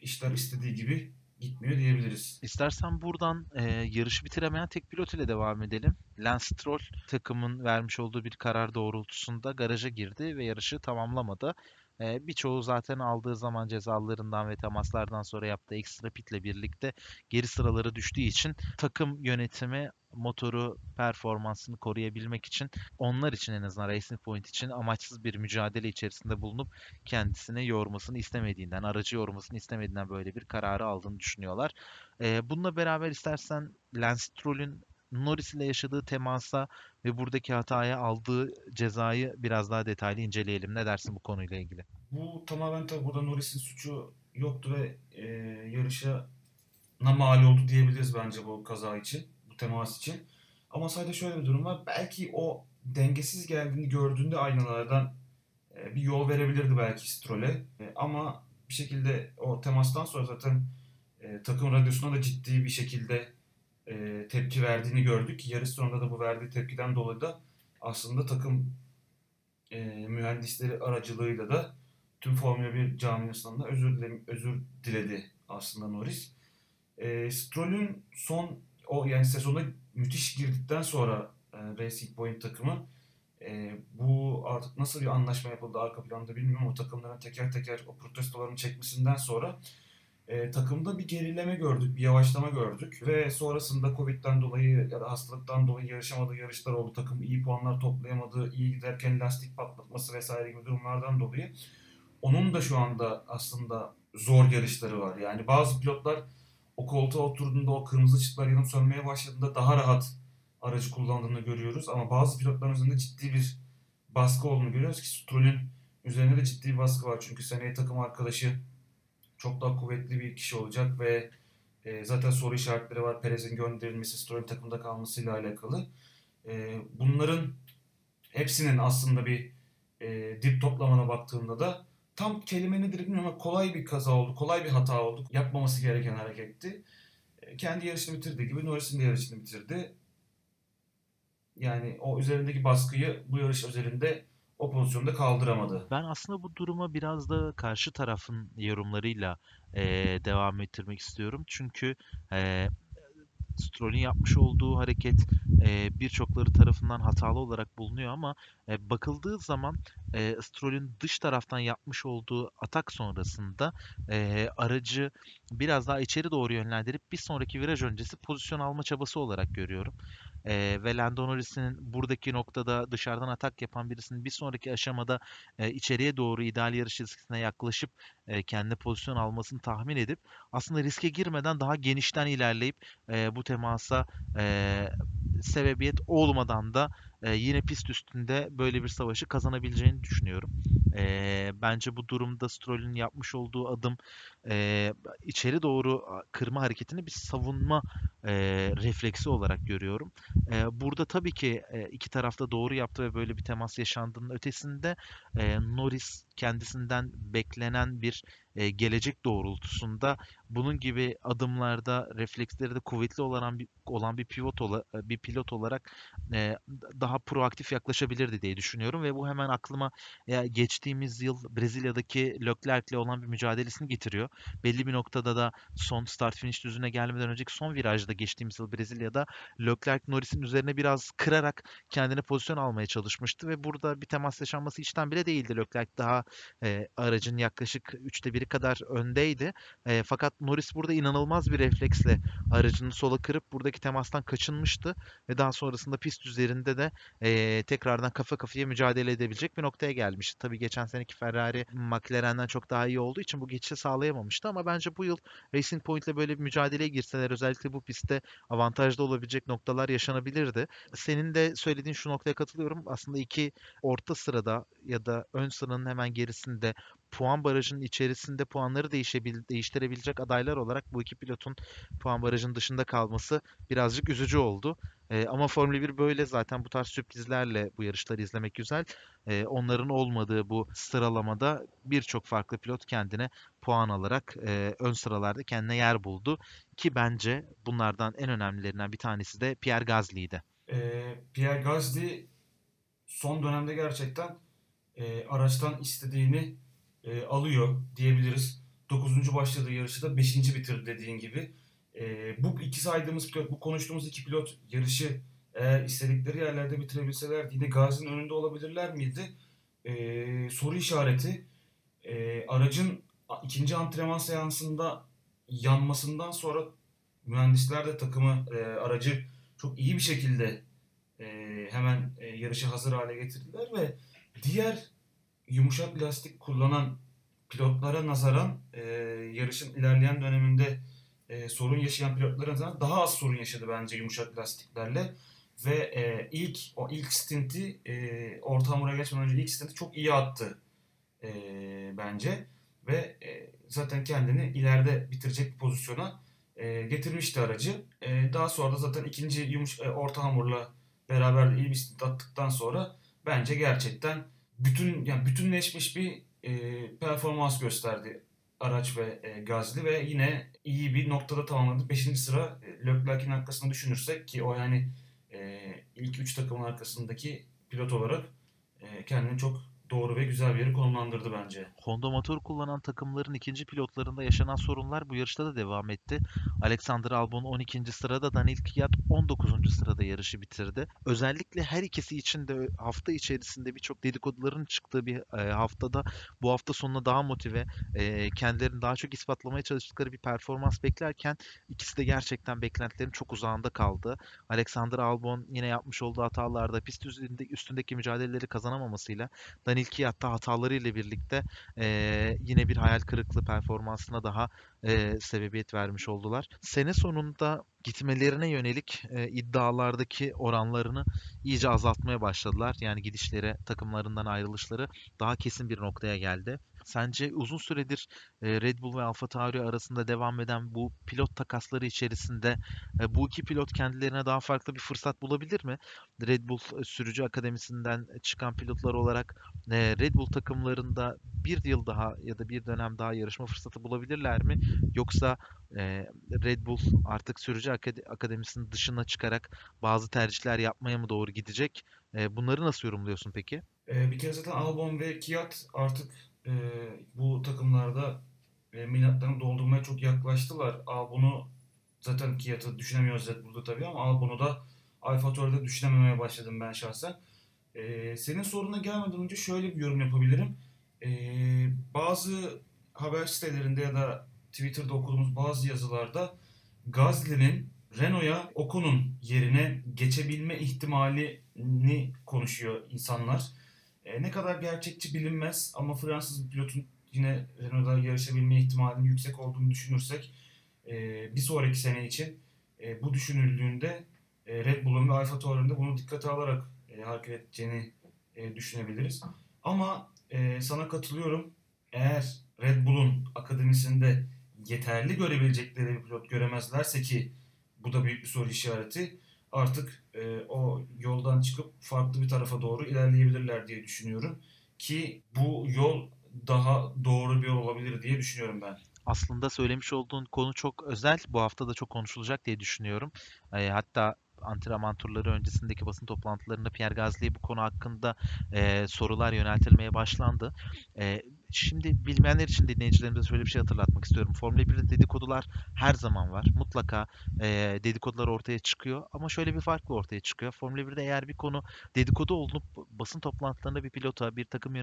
işler istediği gibi gitmiyor diyebiliriz. İstersen buradan e, yarışı bitiremeyen tek pilot ile devam edelim. Lance Stroll takımın vermiş olduğu bir karar doğrultusunda garaja girdi ve yarışı tamamlamadı. E, birçoğu zaten aldığı zaman cezalarından ve temaslardan sonra yaptığı ekstra pitle birlikte geri sıraları düştüğü için takım yönetimi motoru performansını koruyabilmek için onlar için en azından Racing Point için amaçsız bir mücadele içerisinde bulunup kendisini yormasını istemediğinden, aracı yormasını istemediğinden böyle bir kararı aldığını düşünüyorlar. Ee, bununla beraber istersen Lance Stroll'ün Norris ile yaşadığı temasa ve buradaki hataya aldığı cezayı biraz daha detaylı inceleyelim. Ne dersin bu konuyla ilgili? Bu tamamen tabii burada Norris'in suçu yoktu ve e, yarışa mal oldu diyebiliriz bence bu kaza için bu temas için. Ama sadece şöyle bir durum var. Belki o dengesiz geldiğini gördüğünde aynalardan e, bir yol verebilirdi belki Stroll'e. E, ama bir şekilde o temastan sonra zaten e, takım radyosuna da ciddi bir şekilde e, tepki verdiğini gördük. Yarış sonunda da bu verdiği tepkiden dolayı da aslında takım e, mühendisleri aracılığıyla da tüm Formula 1 camiasından da özür, dile, özür diledi aslında Norris. E, Stroll'ün son o yani sezona müthiş girdikten sonra e, Racing Point takımı e, bu artık nasıl bir anlaşma yapıldı arka planda bilmiyorum ama takımların teker teker o protestolarını çekmesinden sonra e, takımda bir gerileme gördük, bir yavaşlama gördük ve sonrasında Covid'den dolayı ya da hastalıktan dolayı yarışamadığı yarışlar oldu. Takım iyi puanlar toplayamadı, iyi giderken lastik patlatması vesaire gibi durumlardan dolayı onun da şu anda aslında zor yarışları var. Yani bazı pilotlar o koltuğa oturduğunda o kırmızı ışıklar yanıp sönmeye başladığında daha rahat aracı kullandığını görüyoruz. Ama bazı pilotların üzerinde ciddi bir baskı olduğunu görüyoruz ki Stroll'ün üzerinde de ciddi bir baskı var. Çünkü seneye takım arkadaşı çok daha kuvvetli bir kişi olacak ve e, zaten soru işaretleri var. Perez'in gönderilmesi, Stroll'ün takımda kalmasıyla alakalı. E, bunların hepsinin aslında bir e, dip toplamana baktığında da tam kelime nedir bilmiyorum ama kolay bir kaza oldu, kolay bir hata oldu. Yapmaması gereken hareketti. E, kendi yarışını bitirdiği gibi Norris'in de yarışını bitirdi. Yani o üzerindeki baskıyı bu yarış üzerinde o pozisyonda kaldıramadı. Ben aslında bu duruma biraz da karşı tarafın yorumlarıyla e, devam ettirmek istiyorum. Çünkü e, Stroll'ün yapmış olduğu hareket e, birçokları tarafından hatalı olarak bulunuyor ama e, bakıldığı zaman e, Stroll'ün dış taraftan yapmış olduğu atak sonrasında e, aracı biraz daha içeri doğru yönlendirip bir sonraki viraj öncesi pozisyon alma çabası olarak görüyorum. E, ve Lando Norris'in buradaki noktada dışarıdan atak yapan birisinin bir sonraki aşamada e, içeriye doğru ideal yarış çizgisine yaklaşıp e, kendi pozisyon almasını tahmin edip aslında riske girmeden daha genişten ilerleyip e, bu temasa e, sebebiyet olmadan da e, yine pist üstünde böyle bir savaşı kazanabileceğini düşünüyorum. E, bence bu durumda Stroll'ün yapmış olduğu adım e, içeri doğru kırma hareketini bir savunma e, refleksi olarak görüyorum. E, burada tabii ki e, iki tarafta doğru yaptı ve böyle bir temas yaşandığının ötesinde e, Norris kendisinden beklenen bir e, gelecek doğrultusunda bunun gibi adımlarda refleksleri de kuvvetli olan bir, olan bir pivot ola, bir pilot olarak e, daha proaktif yaklaşabilirdi diye düşünüyorum ve bu hemen aklıma e, geçtiğimiz yıl Brezilya'daki Leclerc'le olan bir mücadelesini getiriyor. Belli bir noktada da son start finish düzüne gelmeden önceki son virajda geçtiğimiz yıl Brezilya'da Leclerc Norris'in üzerine biraz kırarak kendine pozisyon almaya çalışmıştı ve burada bir temas yaşanması içten bile değildi. Leclerc daha e, aracın yaklaşık 3'te 1'i yeteri kadar öndeydi. E, fakat Norris burada inanılmaz bir refleksle aracını sola kırıp buradaki temastan kaçınmıştı ve daha sonrasında pist üzerinde de e, tekrardan kafa kafaya mücadele edebilecek bir noktaya gelmişti. Tabii geçen seneki Ferrari McLaren'den çok daha iyi olduğu için bu geçişi sağlayamamıştı ama bence bu yıl Racing Point'le böyle bir mücadeleye girseler özellikle bu pistte avantajlı olabilecek noktalar yaşanabilirdi. Senin de söylediğin şu noktaya katılıyorum. Aslında iki orta sırada ya da ön sıranın hemen gerisinde puan barajının içerisinde puanları değişebil değiştirebilecek adaylar olarak bu iki pilotun puan barajının dışında kalması birazcık üzücü oldu. E, ama Formula 1 böyle zaten bu tarz sürprizlerle bu yarışları izlemek güzel. E, onların olmadığı bu sıralamada birçok farklı pilot kendine puan alarak e, ön sıralarda kendine yer buldu. Ki bence bunlardan en önemlilerinden bir tanesi de Pierre Gasly'ydi. E, Pierre Gasly son dönemde gerçekten e, araçtan istediğini e, alıyor diyebiliriz. 9. başladığı yarışı da 5. bitirdi dediğin gibi. E, bu iki saydığımız pilot, bu konuştuğumuz iki pilot yarışı eğer istedikleri yerlerde bitirebilseler yine Gazi'nin önünde olabilirler miydi? E, soru işareti. E, aracın ikinci antrenman seansında yanmasından sonra mühendisler de takımı e, aracı çok iyi bir şekilde e, hemen e, yarışa hazır hale getirdiler ve diğer yumuşak lastik kullanan pilotlara nazaran e, yarışın ilerleyen döneminde e, sorun yaşayan pilotlara nazaran daha az sorun yaşadı bence yumuşak lastiklerle ve e, ilk o ilk stinti e, orta hamura geçmeden önce ilk stinti çok iyi attı e, bence ve e, zaten kendini ileride bitirecek bir pozisyona e, getirmişti aracı. E, daha sonra da zaten ikinci yumuş e, orta hamurla beraber iyi bir stint attıktan sonra bence gerçekten bütün yani bütünleşmiş bir e, performans gösterdi araç ve e, Gazli ve yine iyi bir noktada tamamladı. Beşinci sıra e, Leclerc'in arkasında düşünürsek ki o yani e, ilk üç takımın arkasındaki pilot olarak e, kendini çok doğru ve güzel bir yere konumlandırdı bence. Honda motor kullanan takımların ikinci pilotlarında yaşanan sorunlar bu yarışta da devam etti. Alexander Albon 12. sırada, Daniel Kvyat 19. sırada yarışı bitirdi. Özellikle her ikisi için de hafta içerisinde birçok dedikoduların çıktığı bir e, haftada bu hafta sonuna daha motive, e, kendilerini daha çok ispatlamaya çalıştıkları bir performans beklerken ikisi de gerçekten beklentilerin çok uzağında kaldı. Alexander Albon yine yapmış olduğu hatalarda pist üstündeki mücadeleleri kazanamamasıyla Daniel ilki hatta hatalarıyla birlikte e, yine bir hayal kırıklığı performansına daha e, sebebiyet vermiş oldular. Sene sonunda gitmelerine yönelik e, iddialardaki oranlarını iyice azaltmaya başladılar. Yani gidişleri, takımlarından ayrılışları daha kesin bir noktaya geldi. Sence uzun süredir e, Red Bull ve Alfa Tauri arasında devam eden bu pilot takasları içerisinde e, bu iki pilot kendilerine daha farklı bir fırsat bulabilir mi? Red Bull e, sürücü akademisinden çıkan pilotlar olarak Red Bull takımlarında bir yıl daha ya da bir dönem daha yarışma fırsatı bulabilirler mi? Yoksa Red Bull artık sürücü akademisinin dışına çıkarak bazı tercihler yapmaya mı doğru gidecek? Bunları nasıl yorumluyorsun peki? Bir kere zaten Albon ve Kiat artık e, bu takımlarda e, milatlarını doldurmaya çok yaklaştılar. Albon'u zaten Kiat'ı düşünemiyoruz Red Bull'da tabii ama Albon'u da Alfa Tauri'de düşünememeye başladım ben şahsen. E, senin soruna gelmeden önce şöyle bir yorum yapabilirim. E, bazı haber sitelerinde ya da Twitter'da okuduğumuz bazı yazılarda Gazli'nin Renault'a Ocon'un yerine geçebilme ihtimalini konuşuyor insanlar. E, ne kadar gerçekçi bilinmez ama Fransız bir pilotun yine Renault'da yarışabilme ihtimalinin yüksek olduğunu düşünürsek e, bir sonraki sene için e, bu düşünüldüğünde e, Red Bull'un ve Alfa Tauri'nin de bunu dikkate alarak e, hareket edeceğini e, düşünebiliriz. Ama e, sana katılıyorum. Eğer Red Bull'un akademisinde yeterli görebilecekleri bir pilot göremezlerse ki bu da büyük bir soru işareti. Artık e, o yoldan çıkıp farklı bir tarafa doğru ilerleyebilirler diye düşünüyorum. Ki bu yol daha doğru bir yol olabilir diye düşünüyorum ben. Aslında söylemiş olduğun konu çok özel. Bu hafta da çok konuşulacak diye düşünüyorum. E, hatta antrenman turları öncesindeki basın toplantılarında Pierre Gasly'ye bu konu hakkında e, sorular yöneltilmeye başlandı. E, Şimdi bilmeyenler için dinleyicilerimize şöyle bir şey hatırlatmak istiyorum. Formula 1'de dedikodular her zaman var. Mutlaka e, dedikodular ortaya çıkıyor. Ama şöyle bir farklı ortaya çıkıyor. Formula 1'de eğer bir konu dedikodu olup basın toplantılarında bir pilota, bir takım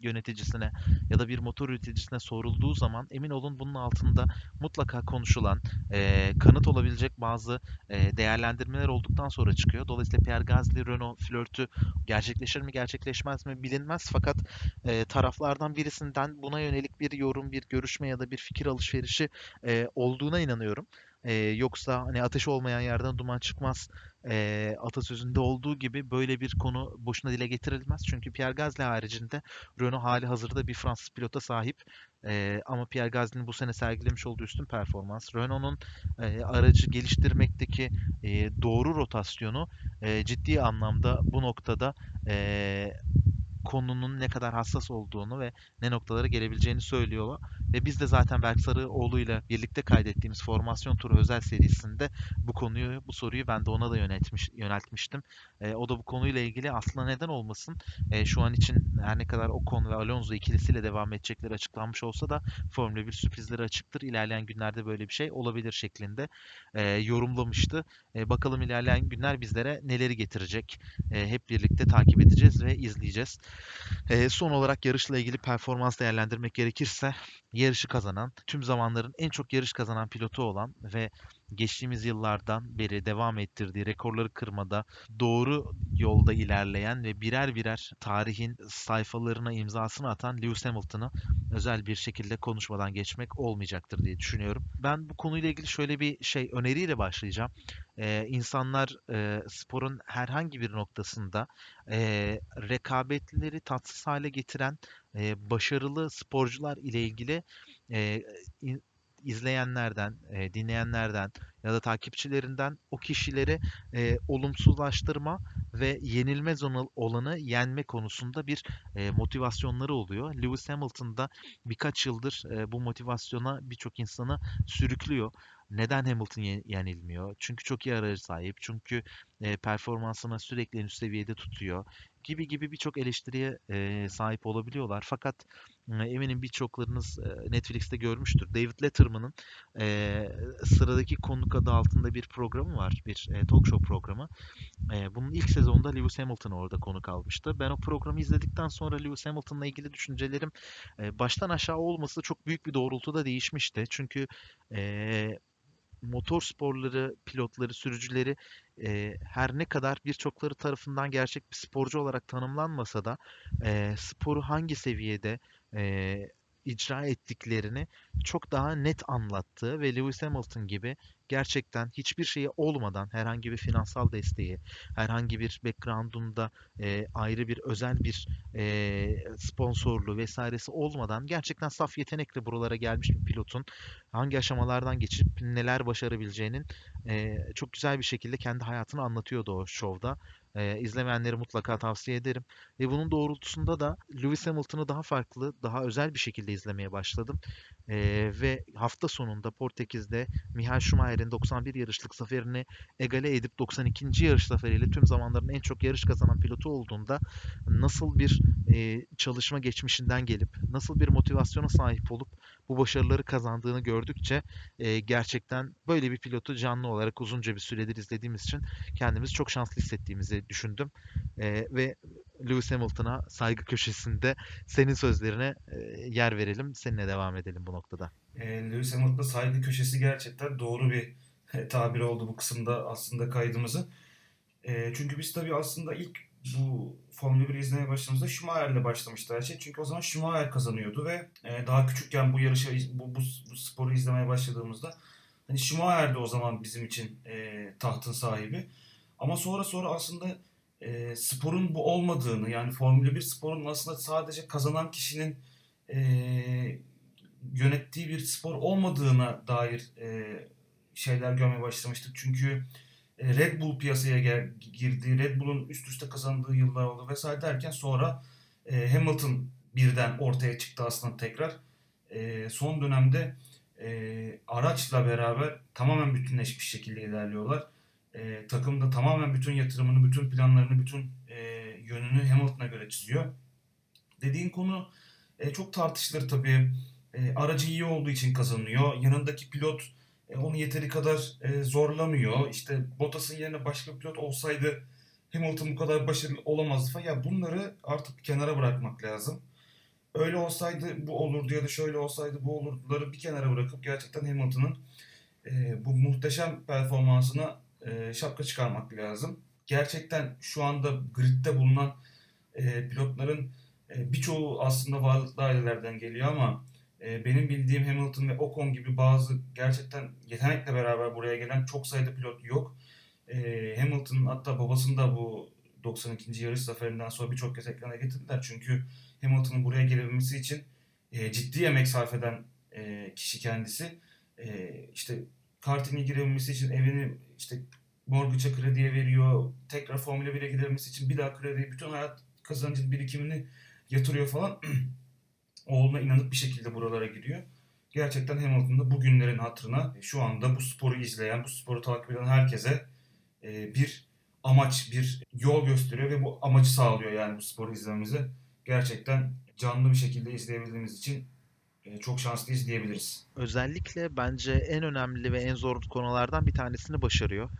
yöneticisine ya da bir motor üreticisine sorulduğu zaman emin olun bunun altında mutlaka konuşulan, e, kanıt olabilecek bazı e, değerlendirmeler olduktan sonra çıkıyor. Dolayısıyla Pierre Gasly, Renault flörtü gerçekleşir mi gerçekleşmez mi bilinmez. Fakat e, taraflardan birisinin benden buna yönelik bir yorum, bir görüşme ya da bir fikir alışverişi e, olduğuna inanıyorum. E, yoksa hani ateş olmayan yerden duman çıkmaz e, atasözünde olduğu gibi böyle bir konu boşuna dile getirilmez. Çünkü Pierre Gasly haricinde Renault hali hazırda bir Fransız pilota sahip. E, ama Pierre Gasly'nin bu sene sergilemiş olduğu üstün performans, Renault'un e, aracı geliştirmekteki e, doğru rotasyonu e, ciddi anlamda bu noktada e, konunun ne kadar hassas olduğunu ve ne noktalara gelebileceğini söylüyor. Ve biz de zaten Berk Sarıoğlu ile birlikte kaydettiğimiz formasyon turu özel serisinde bu konuyu, bu soruyu ben de ona da yöneltmiş, yöneltmiştim. E, o da bu konuyla ilgili aslında neden olmasın e, şu an için her ne kadar Ocon ve Alonso ikilisiyle devam edecekleri açıklanmış olsa da Formula 1 sürprizleri açıktır. İlerleyen günlerde böyle bir şey olabilir şeklinde e, yorumlamıştı. E, bakalım ilerleyen günler bizlere neleri getirecek. E, hep birlikte takip edeceğiz ve izleyeceğiz. E, son olarak yarışla ilgili performans değerlendirmek gerekirse yarışı kazanan, tüm zamanların en çok yarış kazanan pilotu olan ve geçtiğimiz yıllardan beri devam ettirdiği rekorları kırmada doğru yolda ilerleyen ve birer birer tarihin sayfalarına imzasını atan Lewis Hamilton'ı özel bir şekilde konuşmadan geçmek olmayacaktır diye düşünüyorum. Ben bu konuyla ilgili şöyle bir şey öneriyle başlayacağım. Ee, insanlar e, sporun herhangi bir noktasında e, rekabetleri tatsız hale getiren e, başarılı sporcular ile ilgili e, in, izleyenlerden, e, dinleyenlerden ya da takipçilerinden o kişileri e, olumsuzlaştırma ve yenilmez olanı yenme konusunda bir e, motivasyonları oluyor. Lewis Hamilton da birkaç yıldır e, bu motivasyona birçok insanı sürüklüyor. Neden Hamilton yenilmiyor? Çünkü çok iyi aracı sahip. Çünkü e, performansını sürekli en üst seviyede tutuyor gibi gibi birçok eleştiriye e, sahip olabiliyorlar. Fakat eminim birçoklarınız e, Netflix'te görmüştür. David Letterman'ın e, sıradaki konuk adı altında bir programı var. Bir e, talk show programı. E, bunun ilk sezonda Lewis Hamilton orada konuk almıştı. Ben o programı izledikten sonra Lewis Hamilton'la ilgili düşüncelerim e, baştan aşağı olması çok büyük bir doğrultuda değişmişti. Çünkü e, motor sporları, pilotları, sürücüleri e, her ne kadar birçokları tarafından gerçek bir sporcu olarak tanımlanmasa da e, sporu hangi seviyede e, icra ettiklerini çok daha net anlattığı ve Lewis Hamilton gibi gerçekten hiçbir şeyi olmadan herhangi bir finansal desteği, herhangi bir background'unda e, ayrı bir özel bir e, sponsorluğu vesairesi olmadan gerçekten saf yetenekle buralara gelmiş bir pilotun hangi aşamalardan geçip neler başarabileceğinin e, çok güzel bir şekilde kendi hayatını anlatıyordu o şovda. E, izlemeyenleri mutlaka tavsiye ederim. Ve bunun doğrultusunda da Lewis Hamilton'ı daha farklı, daha özel bir şekilde izlemeye başladım. E, ve hafta sonunda Portekiz'de Michael Schumacher'in 91 yarışlık zaferini egale edip 92. yarış zaferiyle tüm zamanların en çok yarış kazanan pilotu olduğunda nasıl bir e, çalışma geçmişinden gelip, nasıl bir motivasyona sahip olup bu başarıları kazandığını gördükçe e, gerçekten böyle bir pilotu canlı olarak uzunca bir süredir izlediğimiz için kendimizi çok şanslı hissettiğimizi düşündüm. E, ve Lewis Hamilton'a saygı köşesinde senin sözlerine e, yer verelim. Seninle devam edelim bu noktada. E, Lewis Hamilton'a saygı köşesi gerçekten doğru bir tabir oldu bu kısımda aslında kaydımızı. E, çünkü biz tabii aslında ilk bu Formula 1 izlemeye başladığımızda Schumacher'le başlamıştı her şey. Çünkü o zaman Schumacher kazanıyordu ve e, daha küçükken bu yarışa bu, bu, bu sporu izlemeye başladığımızda hani Schumacher de o zaman bizim için e, tahtın sahibi. Ama sonra sonra aslında e, sporun bu olmadığını yani Formula 1 sporun aslında sadece kazanan kişinin e, yönettiği bir spor olmadığına dair e, şeyler görmeye başlamıştık. Çünkü Red Bull piyasaya girdi, Red Bull'un üst üste kazandığı yıllar oldu vesaire derken sonra e, Hamilton birden ortaya çıktı aslında tekrar. E, son dönemde e, araçla beraber tamamen bütünleşmiş şekilde ilerliyorlar. E, takım da tamamen bütün yatırımını, bütün planlarını, bütün e, yönünü Hamilton'a göre çiziyor. Dediğin konu e, çok tartışılır tabii. E, aracı iyi olduğu için kazanıyor. Yanındaki pilot e, onu yeteri kadar e, zorlamıyor. İşte Bottas'ın yerine başka pilot olsaydı Hamilton bu kadar başarılı olamazdı falan. Ya bunları artık kenara bırakmak lazım. Öyle olsaydı bu olurdu ya da şöyle olsaydı bu olurduları bir kenara bırakıp gerçekten Hamilton'ın e, bu muhteşem performansına e, şapka çıkarmak lazım. Gerçekten şu anda gridde bulunan e, pilotların e, birçoğu aslında varlıklı ailelerden geliyor ama e, benim bildiğim Hamilton ve Ocon gibi bazı gerçekten yetenekle beraber buraya gelen çok sayıda pilot yok. E, Hamilton'ın hatta babasını da bu 92. yarış zaferinden sonra birçok kez ekrana getirdiler. Çünkü Hamilton'ın buraya gelebilmesi için e, ciddi emek sarf eden e, kişi kendisi. E, işte kartine girebilmesi için evini işte mortgage'a krediye veriyor. Tekrar Formula 1'e gidebilmesi için bir daha kredi, bütün hayat kazancın birikimini yatırıyor falan. Oğluna inanıp bir şekilde buralara gidiyor. Gerçekten Hamilton'da bu günlerin hatırına şu anda bu sporu izleyen, bu sporu takip eden herkese e, bir amaç, bir yol gösteriyor ve bu amacı sağlıyor yani bu sporu izlememize. Gerçekten canlı bir şekilde izleyebildiğimiz için e, çok şanslıyız diyebiliriz. Özellikle bence en önemli ve en zor konulardan bir tanesini başarıyor.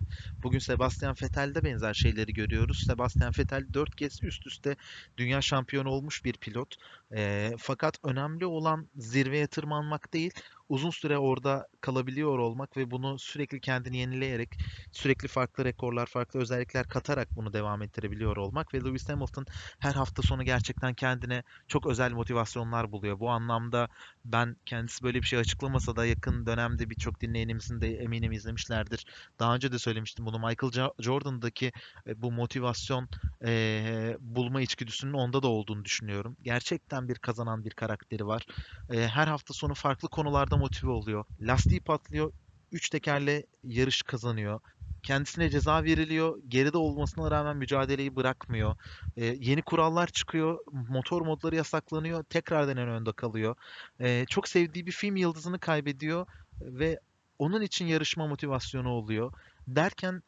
Bugün Sebastian Vettel'de benzer şeyleri görüyoruz. Sebastian Vettel 4 kez üst üste dünya şampiyonu olmuş bir pilot. E, fakat önemli olan zirveye tırmanmak değil, uzun süre orada kalabiliyor olmak ve bunu sürekli kendini yenileyerek, sürekli farklı rekorlar, farklı özellikler katarak bunu devam ettirebiliyor olmak ve Lewis Hamilton her hafta sonu gerçekten kendine çok özel motivasyonlar buluyor. Bu anlamda ben kendisi böyle bir şey açıklamasa da yakın dönemde birçok dinleyenimizin de eminim izlemişlerdir. Daha önce de söylemiştim bunu. Michael Jordan'daki e, bu motivasyon e, bulma içgüdüsünün onda da olduğunu düşünüyorum. Gerçekten bir kazanan bir karakteri var. E, her hafta sonu farklı konularda motive oluyor. Lastiği patlıyor. Üç tekerle yarış kazanıyor. Kendisine ceza veriliyor. Geride olmasına rağmen mücadeleyi bırakmıyor. Ee, yeni kurallar çıkıyor. Motor modları yasaklanıyor. Tekrardan en önde kalıyor. Ee, çok sevdiği bir film yıldızını kaybediyor ve onun için yarışma motivasyonu oluyor. Derken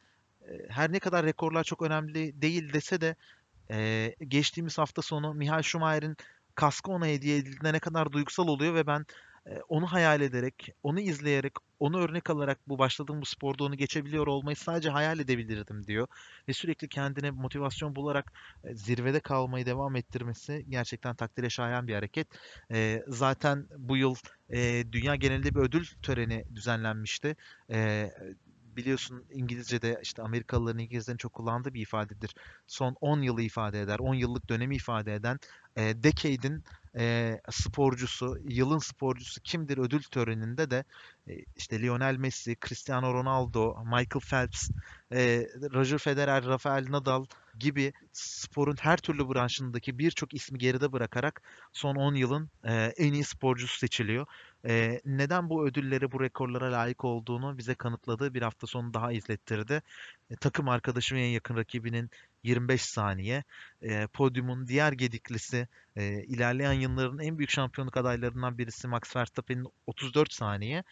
e, her ne kadar rekorlar çok önemli değil dese de e, geçtiğimiz hafta sonu Michael Schumacher'in kaskı ona hediye edildiğinde ne kadar duygusal oluyor ve ben onu hayal ederek, onu izleyerek, onu örnek alarak bu başladığım bu sporda onu geçebiliyor olmayı sadece hayal edebilirdim diyor. Ve sürekli kendine motivasyon bularak zirvede kalmayı devam ettirmesi gerçekten takdire şayan bir hareket. Zaten bu yıl dünya genelinde bir ödül töreni düzenlenmişti biliyorsun İngilizce'de işte Amerikalıların İngilizlerin çok kullandığı bir ifadedir. Son 10 yılı ifade eder, 10 yıllık dönemi ifade eden e, decade'in e, sporcusu, yılın sporcusu kimdir ödül töreninde de e, işte Lionel Messi, Cristiano Ronaldo, Michael Phelps, e, Roger Federer, Rafael Nadal gibi sporun her türlü branşındaki birçok ismi geride bırakarak son 10 yılın e, en iyi sporcusu seçiliyor. E, neden bu ödülleri, bu rekorlara layık olduğunu bize kanıtladığı bir hafta sonu daha izlettirdi. E, takım arkadaşı ve en yakın rakibinin 25 saniye. E, podyumun diğer gediklisi e, ilerleyen yılların en büyük şampiyonluk adaylarından birisi Max Verstappen'in 34 saniye.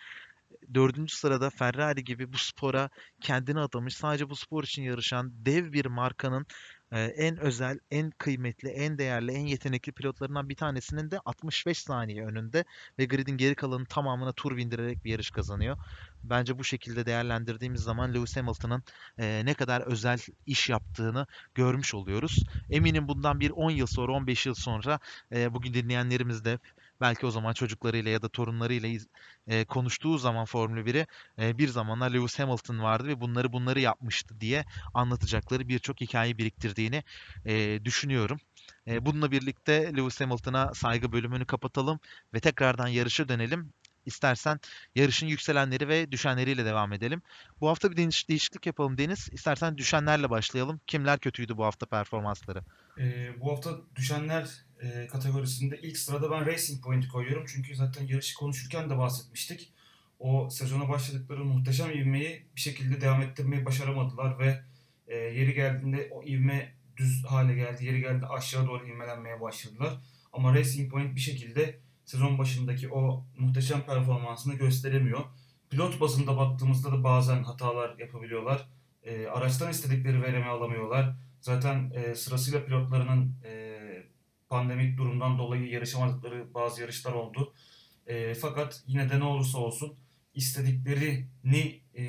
Dördüncü sırada Ferrari gibi bu spora kendini adamış, sadece bu spor için yarışan dev bir markanın en özel, en kıymetli, en değerli, en yetenekli pilotlarından bir tanesinin de 65 saniye önünde ve gridin geri kalanını tamamına tur bindirerek bir yarış kazanıyor. Bence bu şekilde değerlendirdiğimiz zaman Lewis Hamilton'ın ne kadar özel iş yaptığını görmüş oluyoruz. Eminim bundan bir 10 yıl sonra, 15 yıl sonra bugün dinleyenlerimiz de belki o zaman çocuklarıyla ya da torunlarıyla e, konuştuğu zaman Formula 1'i e, bir zamanlar Lewis Hamilton vardı ve bunları bunları yapmıştı diye anlatacakları birçok hikaye biriktirdiğini e, düşünüyorum. E, bununla birlikte Lewis Hamilton'a saygı bölümünü kapatalım ve tekrardan yarışa dönelim. İstersen yarışın yükselenleri ve düşenleriyle devam edelim. Bu hafta bir değiş- değişiklik yapalım Deniz. İstersen düşenlerle başlayalım. Kimler kötüydü bu hafta performansları? Ee, bu hafta düşenler e, kategorisinde ilk sırada ben Racing Point'i koyuyorum. Çünkü zaten yarışı konuşurken de bahsetmiştik. O sezona başladıkları muhteşem ivmeyi bir şekilde devam ettirmeyi başaramadılar ve e, yeri geldiğinde o ivme düz hale geldi. Yeri geldi aşağı doğru ivmelenmeye başladılar. Ama Racing Point bir şekilde sezon başındaki o muhteşem performansını gösteremiyor. Pilot bazında baktığımızda da bazen hatalar yapabiliyorlar. E, araçtan istedikleri verimi alamıyorlar. Zaten e, sırasıyla pilotlarının e, pandemik durumdan dolayı yarışamadıkları bazı yarışlar oldu. E, fakat yine de ne olursa olsun istediklerini e,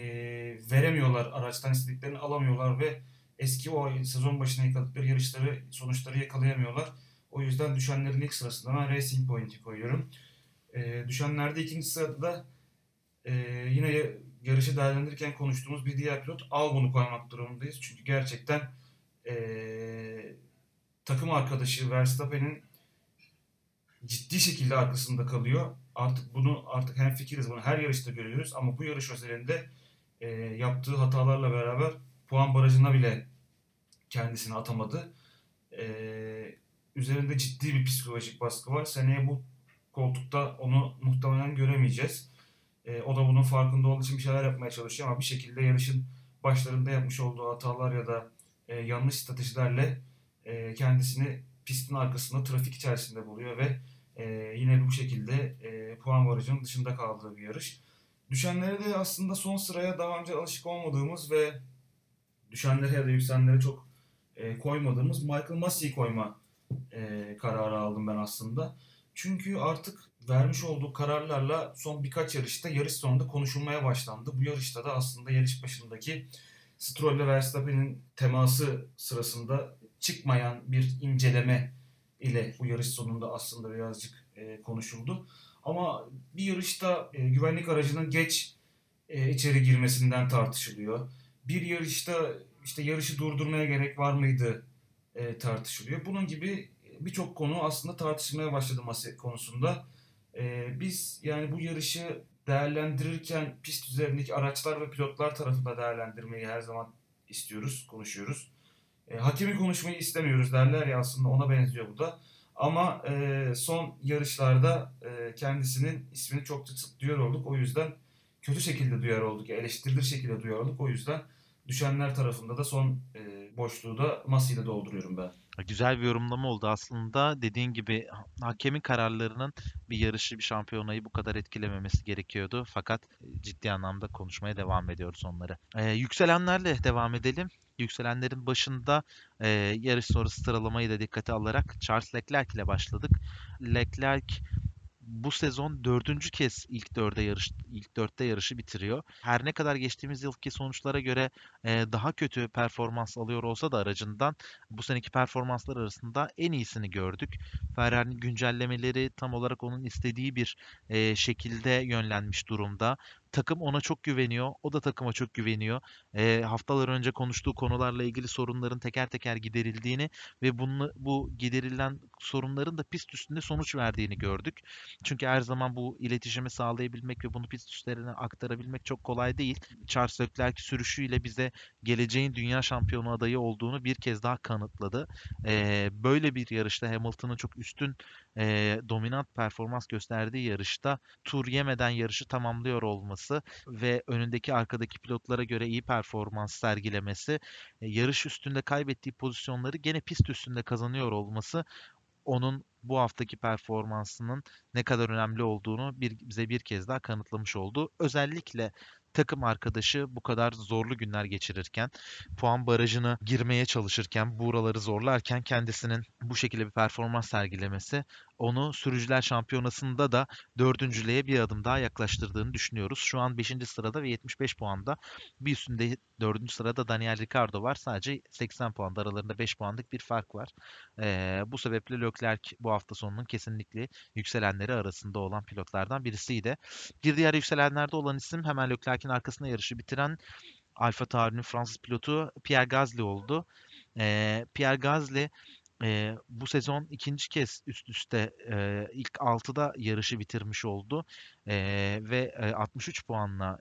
veremiyorlar. Araçtan istediklerini alamıyorlar ve eski o sezon başına yakaladıkları yarışları, sonuçları yakalayamıyorlar. O yüzden düşenlerin ilk sırasında ben Racing Point'i koyuyorum. E, düşenlerde ikinci sırada da e, yine ya- yarışı değerlendirirken konuştuğumuz bir diğer pilot Albon'u koymak durumundayız. Çünkü gerçekten e, takım arkadaşı Verstappen'in ciddi şekilde arkasında kalıyor. Artık bunu artık hem fikiriz bunu her yarışta görüyoruz ama bu yarış özelinde e, yaptığı hatalarla beraber puan barajına bile kendisini atamadı. E, üzerinde ciddi bir psikolojik baskı var. Seneye bu koltukta onu muhtemelen göremeyeceğiz. E, o da bunun farkında olduğu için bir şeyler yapmaya çalışıyor ama bir şekilde yarışın başlarında yapmış olduğu hatalar ya da e, yanlış stratejilerle e, kendisini pistin arkasında trafik içerisinde buluyor ve e, yine bu şekilde e, puan barajının dışında kaldığı bir yarış. Düşenlere de aslında son sıraya daha önce alışık olmadığımız ve düşenlere ya da yükselenlere çok koymadığımız Michael Massey'i koyma kararı aldım ben aslında. Çünkü artık vermiş olduğu kararlarla son birkaç yarışta yarış sonunda konuşulmaya başlandı. Bu yarışta da aslında yarış başındaki Stroll ile Verstappen'in teması sırasında çıkmayan bir inceleme ile bu yarış sonunda aslında birazcık e, konuşuldu. Ama bir yarışta e, güvenlik aracının geç e, içeri girmesinden tartışılıyor. Bir yarışta işte yarışı durdurmaya gerek var mıydı e, tartışılıyor. Bunun gibi birçok konu aslında tartışmaya başladı masa konusunda. E, biz yani bu yarışı değerlendirirken pist üzerindeki araçlar ve pilotlar tarafında değerlendirmeyi her zaman istiyoruz, konuşuyoruz. E, hakemi konuşmayı istemiyoruz derler ya aslında ona benziyor bu da. Ama e, son yarışlarda e, kendisinin ismini çok sık duyar olduk. O yüzden kötü şekilde duyar olduk, eleştirilir şekilde duyar olduk. O yüzden düşenler tarafında da son e, boşluğu da Masi dolduruyorum ben. Güzel bir yorumlama oldu aslında. Dediğin gibi ha- hakemin kararlarının bir yarışı, bir şampiyonayı bu kadar etkilememesi gerekiyordu. Fakat e, ciddi anlamda konuşmaya devam ediyoruz onları. Ee, yükselenlerle devam edelim. Yükselenlerin başında e, yarış sonrası sıralamayı da dikkate alarak Charles Leclerc ile başladık. Leclerc bu sezon dördüncü kez ilk dörde yarış ilk dörtte yarışı bitiriyor. Her ne kadar geçtiğimiz yılki sonuçlara göre e, daha kötü performans alıyor olsa da aracından bu seneki performanslar arasında en iyisini gördük. Ferrari'nin güncellemeleri tam olarak onun istediği bir e, şekilde yönlenmiş durumda. Takım ona çok güveniyor. O da takıma çok güveniyor. E, haftalar önce konuştuğu konularla ilgili sorunların teker teker giderildiğini ve bunu, bu giderilen sorunların da pist üstünde sonuç verdiğini gördük. Çünkü her zaman bu iletişimi sağlayabilmek ve bunu pist üstlerine aktarabilmek çok kolay değil. Charles Leclerc sürüşüyle bize geleceğin dünya şampiyonu adayı olduğunu bir kez daha kanıtladı. Ee, böyle bir yarışta Hamilton'ın çok üstün e, dominant performans gösterdiği yarışta tur yemeden yarışı tamamlıyor olması ve önündeki arkadaki pilotlara göre iyi performans sergilemesi, e, yarış üstünde kaybettiği pozisyonları gene pist üstünde kazanıyor olması onun bu haftaki performansının ne kadar önemli olduğunu bir, bize bir kez daha kanıtlamış oldu. Özellikle takım arkadaşı bu kadar zorlu günler geçirirken, puan barajına girmeye çalışırken, buraları zorlarken kendisinin bu şekilde bir performans sergilemesi onu sürücüler şampiyonasında da dördüncülüğe bir adım daha yaklaştırdığını düşünüyoruz. Şu an 5. sırada ve 75 puanda. Bir üstünde 4. sırada Daniel Ricciardo var. Sadece 80 puanda aralarında 5 puanlık bir fark var. Ee, bu sebeple Leclerc bu hafta sonunun kesinlikle yükselenleri arasında olan pilotlardan birisiydi. Bir diğer yükselenlerde olan isim hemen Leclerc'in arkasında yarışı bitiren Alfa Tauri'nin Fransız pilotu Pierre Gasly oldu. Ee, Pierre Gasly e, bu sezon ikinci kez üst üste e, ilk 6'da yarışı bitirmiş oldu e, ve e, 63 puanla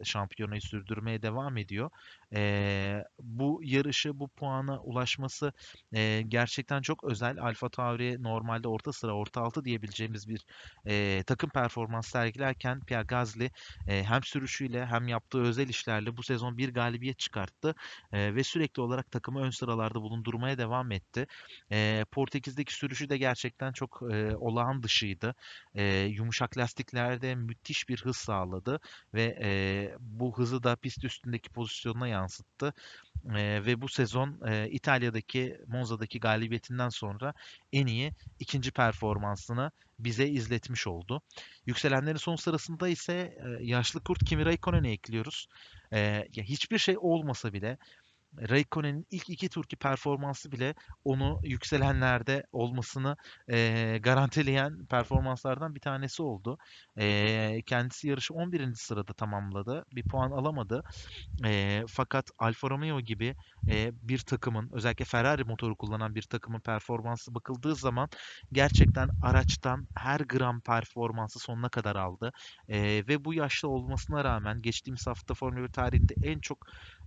e, şampiyonayı sürdürmeye devam ediyor. E, bu yarışı, bu puana ulaşması e, gerçekten çok özel. Alfa Tauri normalde orta sıra, orta altı diyebileceğimiz bir e, takım performans sergilerken Pierre Gasly e, hem sürüşüyle hem yaptığı özel işlerle bu sezon bir galibiyet çıkarttı e, ve sürekli olarak takımı ön sıralarda bulundurmaya devam etti. E, Portekiz'deki sürüşü de gerçekten çok e, olağan dışıydı. E, yumuşak lastiklerde müthiş bir hız sağladı ve e, bu hızı da pist üstündeki pozisyonuna yansıttı. E, ve bu sezon e, İtalya'daki Monza'daki galibiyetinden sonra en iyi ikinci performansını bize izletmiş oldu. Yükselenlerin son sırasında ise e, yaşlı kurt Kimi Raikkonen'i ekliyoruz. E, ya hiçbir şey olmasa bile Raikkonen'in ilk iki turki performansı bile onu yükselenlerde olmasını e, garantileyen performanslardan bir tanesi oldu. E, kendisi yarışı 11. sırada tamamladı. Bir puan alamadı. E, fakat Alfa Romeo gibi e, bir takımın özellikle Ferrari motoru kullanan bir takımın performansı bakıldığı zaman gerçekten araçtan her gram performansı sonuna kadar aldı. E, ve bu yaşta olmasına rağmen geçtiğimiz hafta Formula 1 tarihinde en çok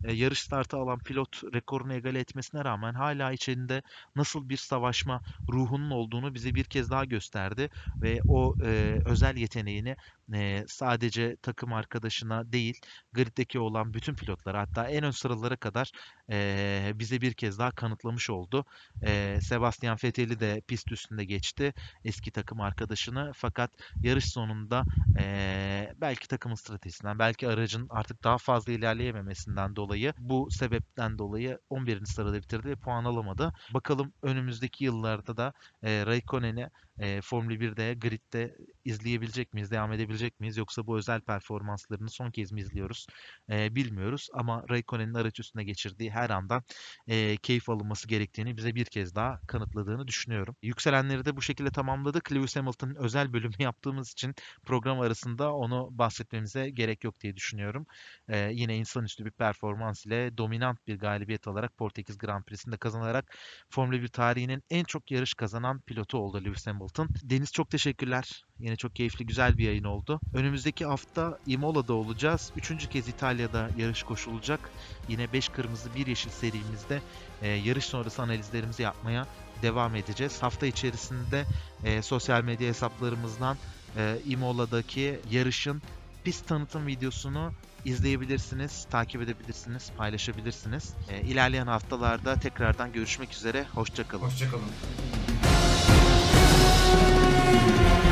e, yarış startı alan pilot rekorunu egale etmesine rağmen hala içinde nasıl bir savaşma ruhunun olduğunu bize bir kez daha gösterdi ve o e, özel yeteneğini e, sadece takım arkadaşına değil griddeki olan bütün pilotlara hatta en ön sıralara kadar e, bize bir kez daha kanıtlamış oldu. E, Sebastian Vettel'i de pist üstünde geçti eski takım arkadaşını fakat yarış sonunda e, belki takımın stratejisinden belki aracın artık daha fazla ilerleyememesinden dolayı bu sebepten dolayı 11. sırada bitirdi ve puan alamadı. Bakalım önümüzdeki yıllarda da e, Raikkonen'i e, Formula 1'de, gridde izleyebilecek miyiz, devam edebilecek miyiz? Yoksa bu özel performanslarını son kez mi izliyoruz? E, bilmiyoruz ama Raikkonen'in araç üstüne geçirdiği her andan e, keyif alınması gerektiğini bize bir kez daha kanıtladığını düşünüyorum. Yükselenleri de bu şekilde tamamladık. Lewis Hamilton'ın özel bölümü yaptığımız için program arasında onu bahsetmemize gerek yok diye düşünüyorum. E, yine insanüstü bir performans ile dominant bir galibiyet alarak Portekiz Grand Prix'sinde kazanarak Formula 1 tarihinin en çok yarış kazanan pilotu oldu Lewis Hamilton. Hamilton. Deniz çok teşekkürler. Yine çok keyifli, güzel bir yayın oldu. Önümüzdeki hafta Imola'da olacağız. Üçüncü kez İtalya'da yarış koşulacak. Yine 5 kırmızı 1 yeşil serimizde e, yarış sonrası analizlerimizi yapmaya devam edeceğiz. Hafta içerisinde e, sosyal medya hesaplarımızdan e, Imola'daki yarışın pist tanıtım videosunu izleyebilirsiniz, takip edebilirsiniz, paylaşabilirsiniz. E, ilerleyen haftalarda tekrardan görüşmek üzere. Hoşçakalın. Hoşçakalın. Thank you.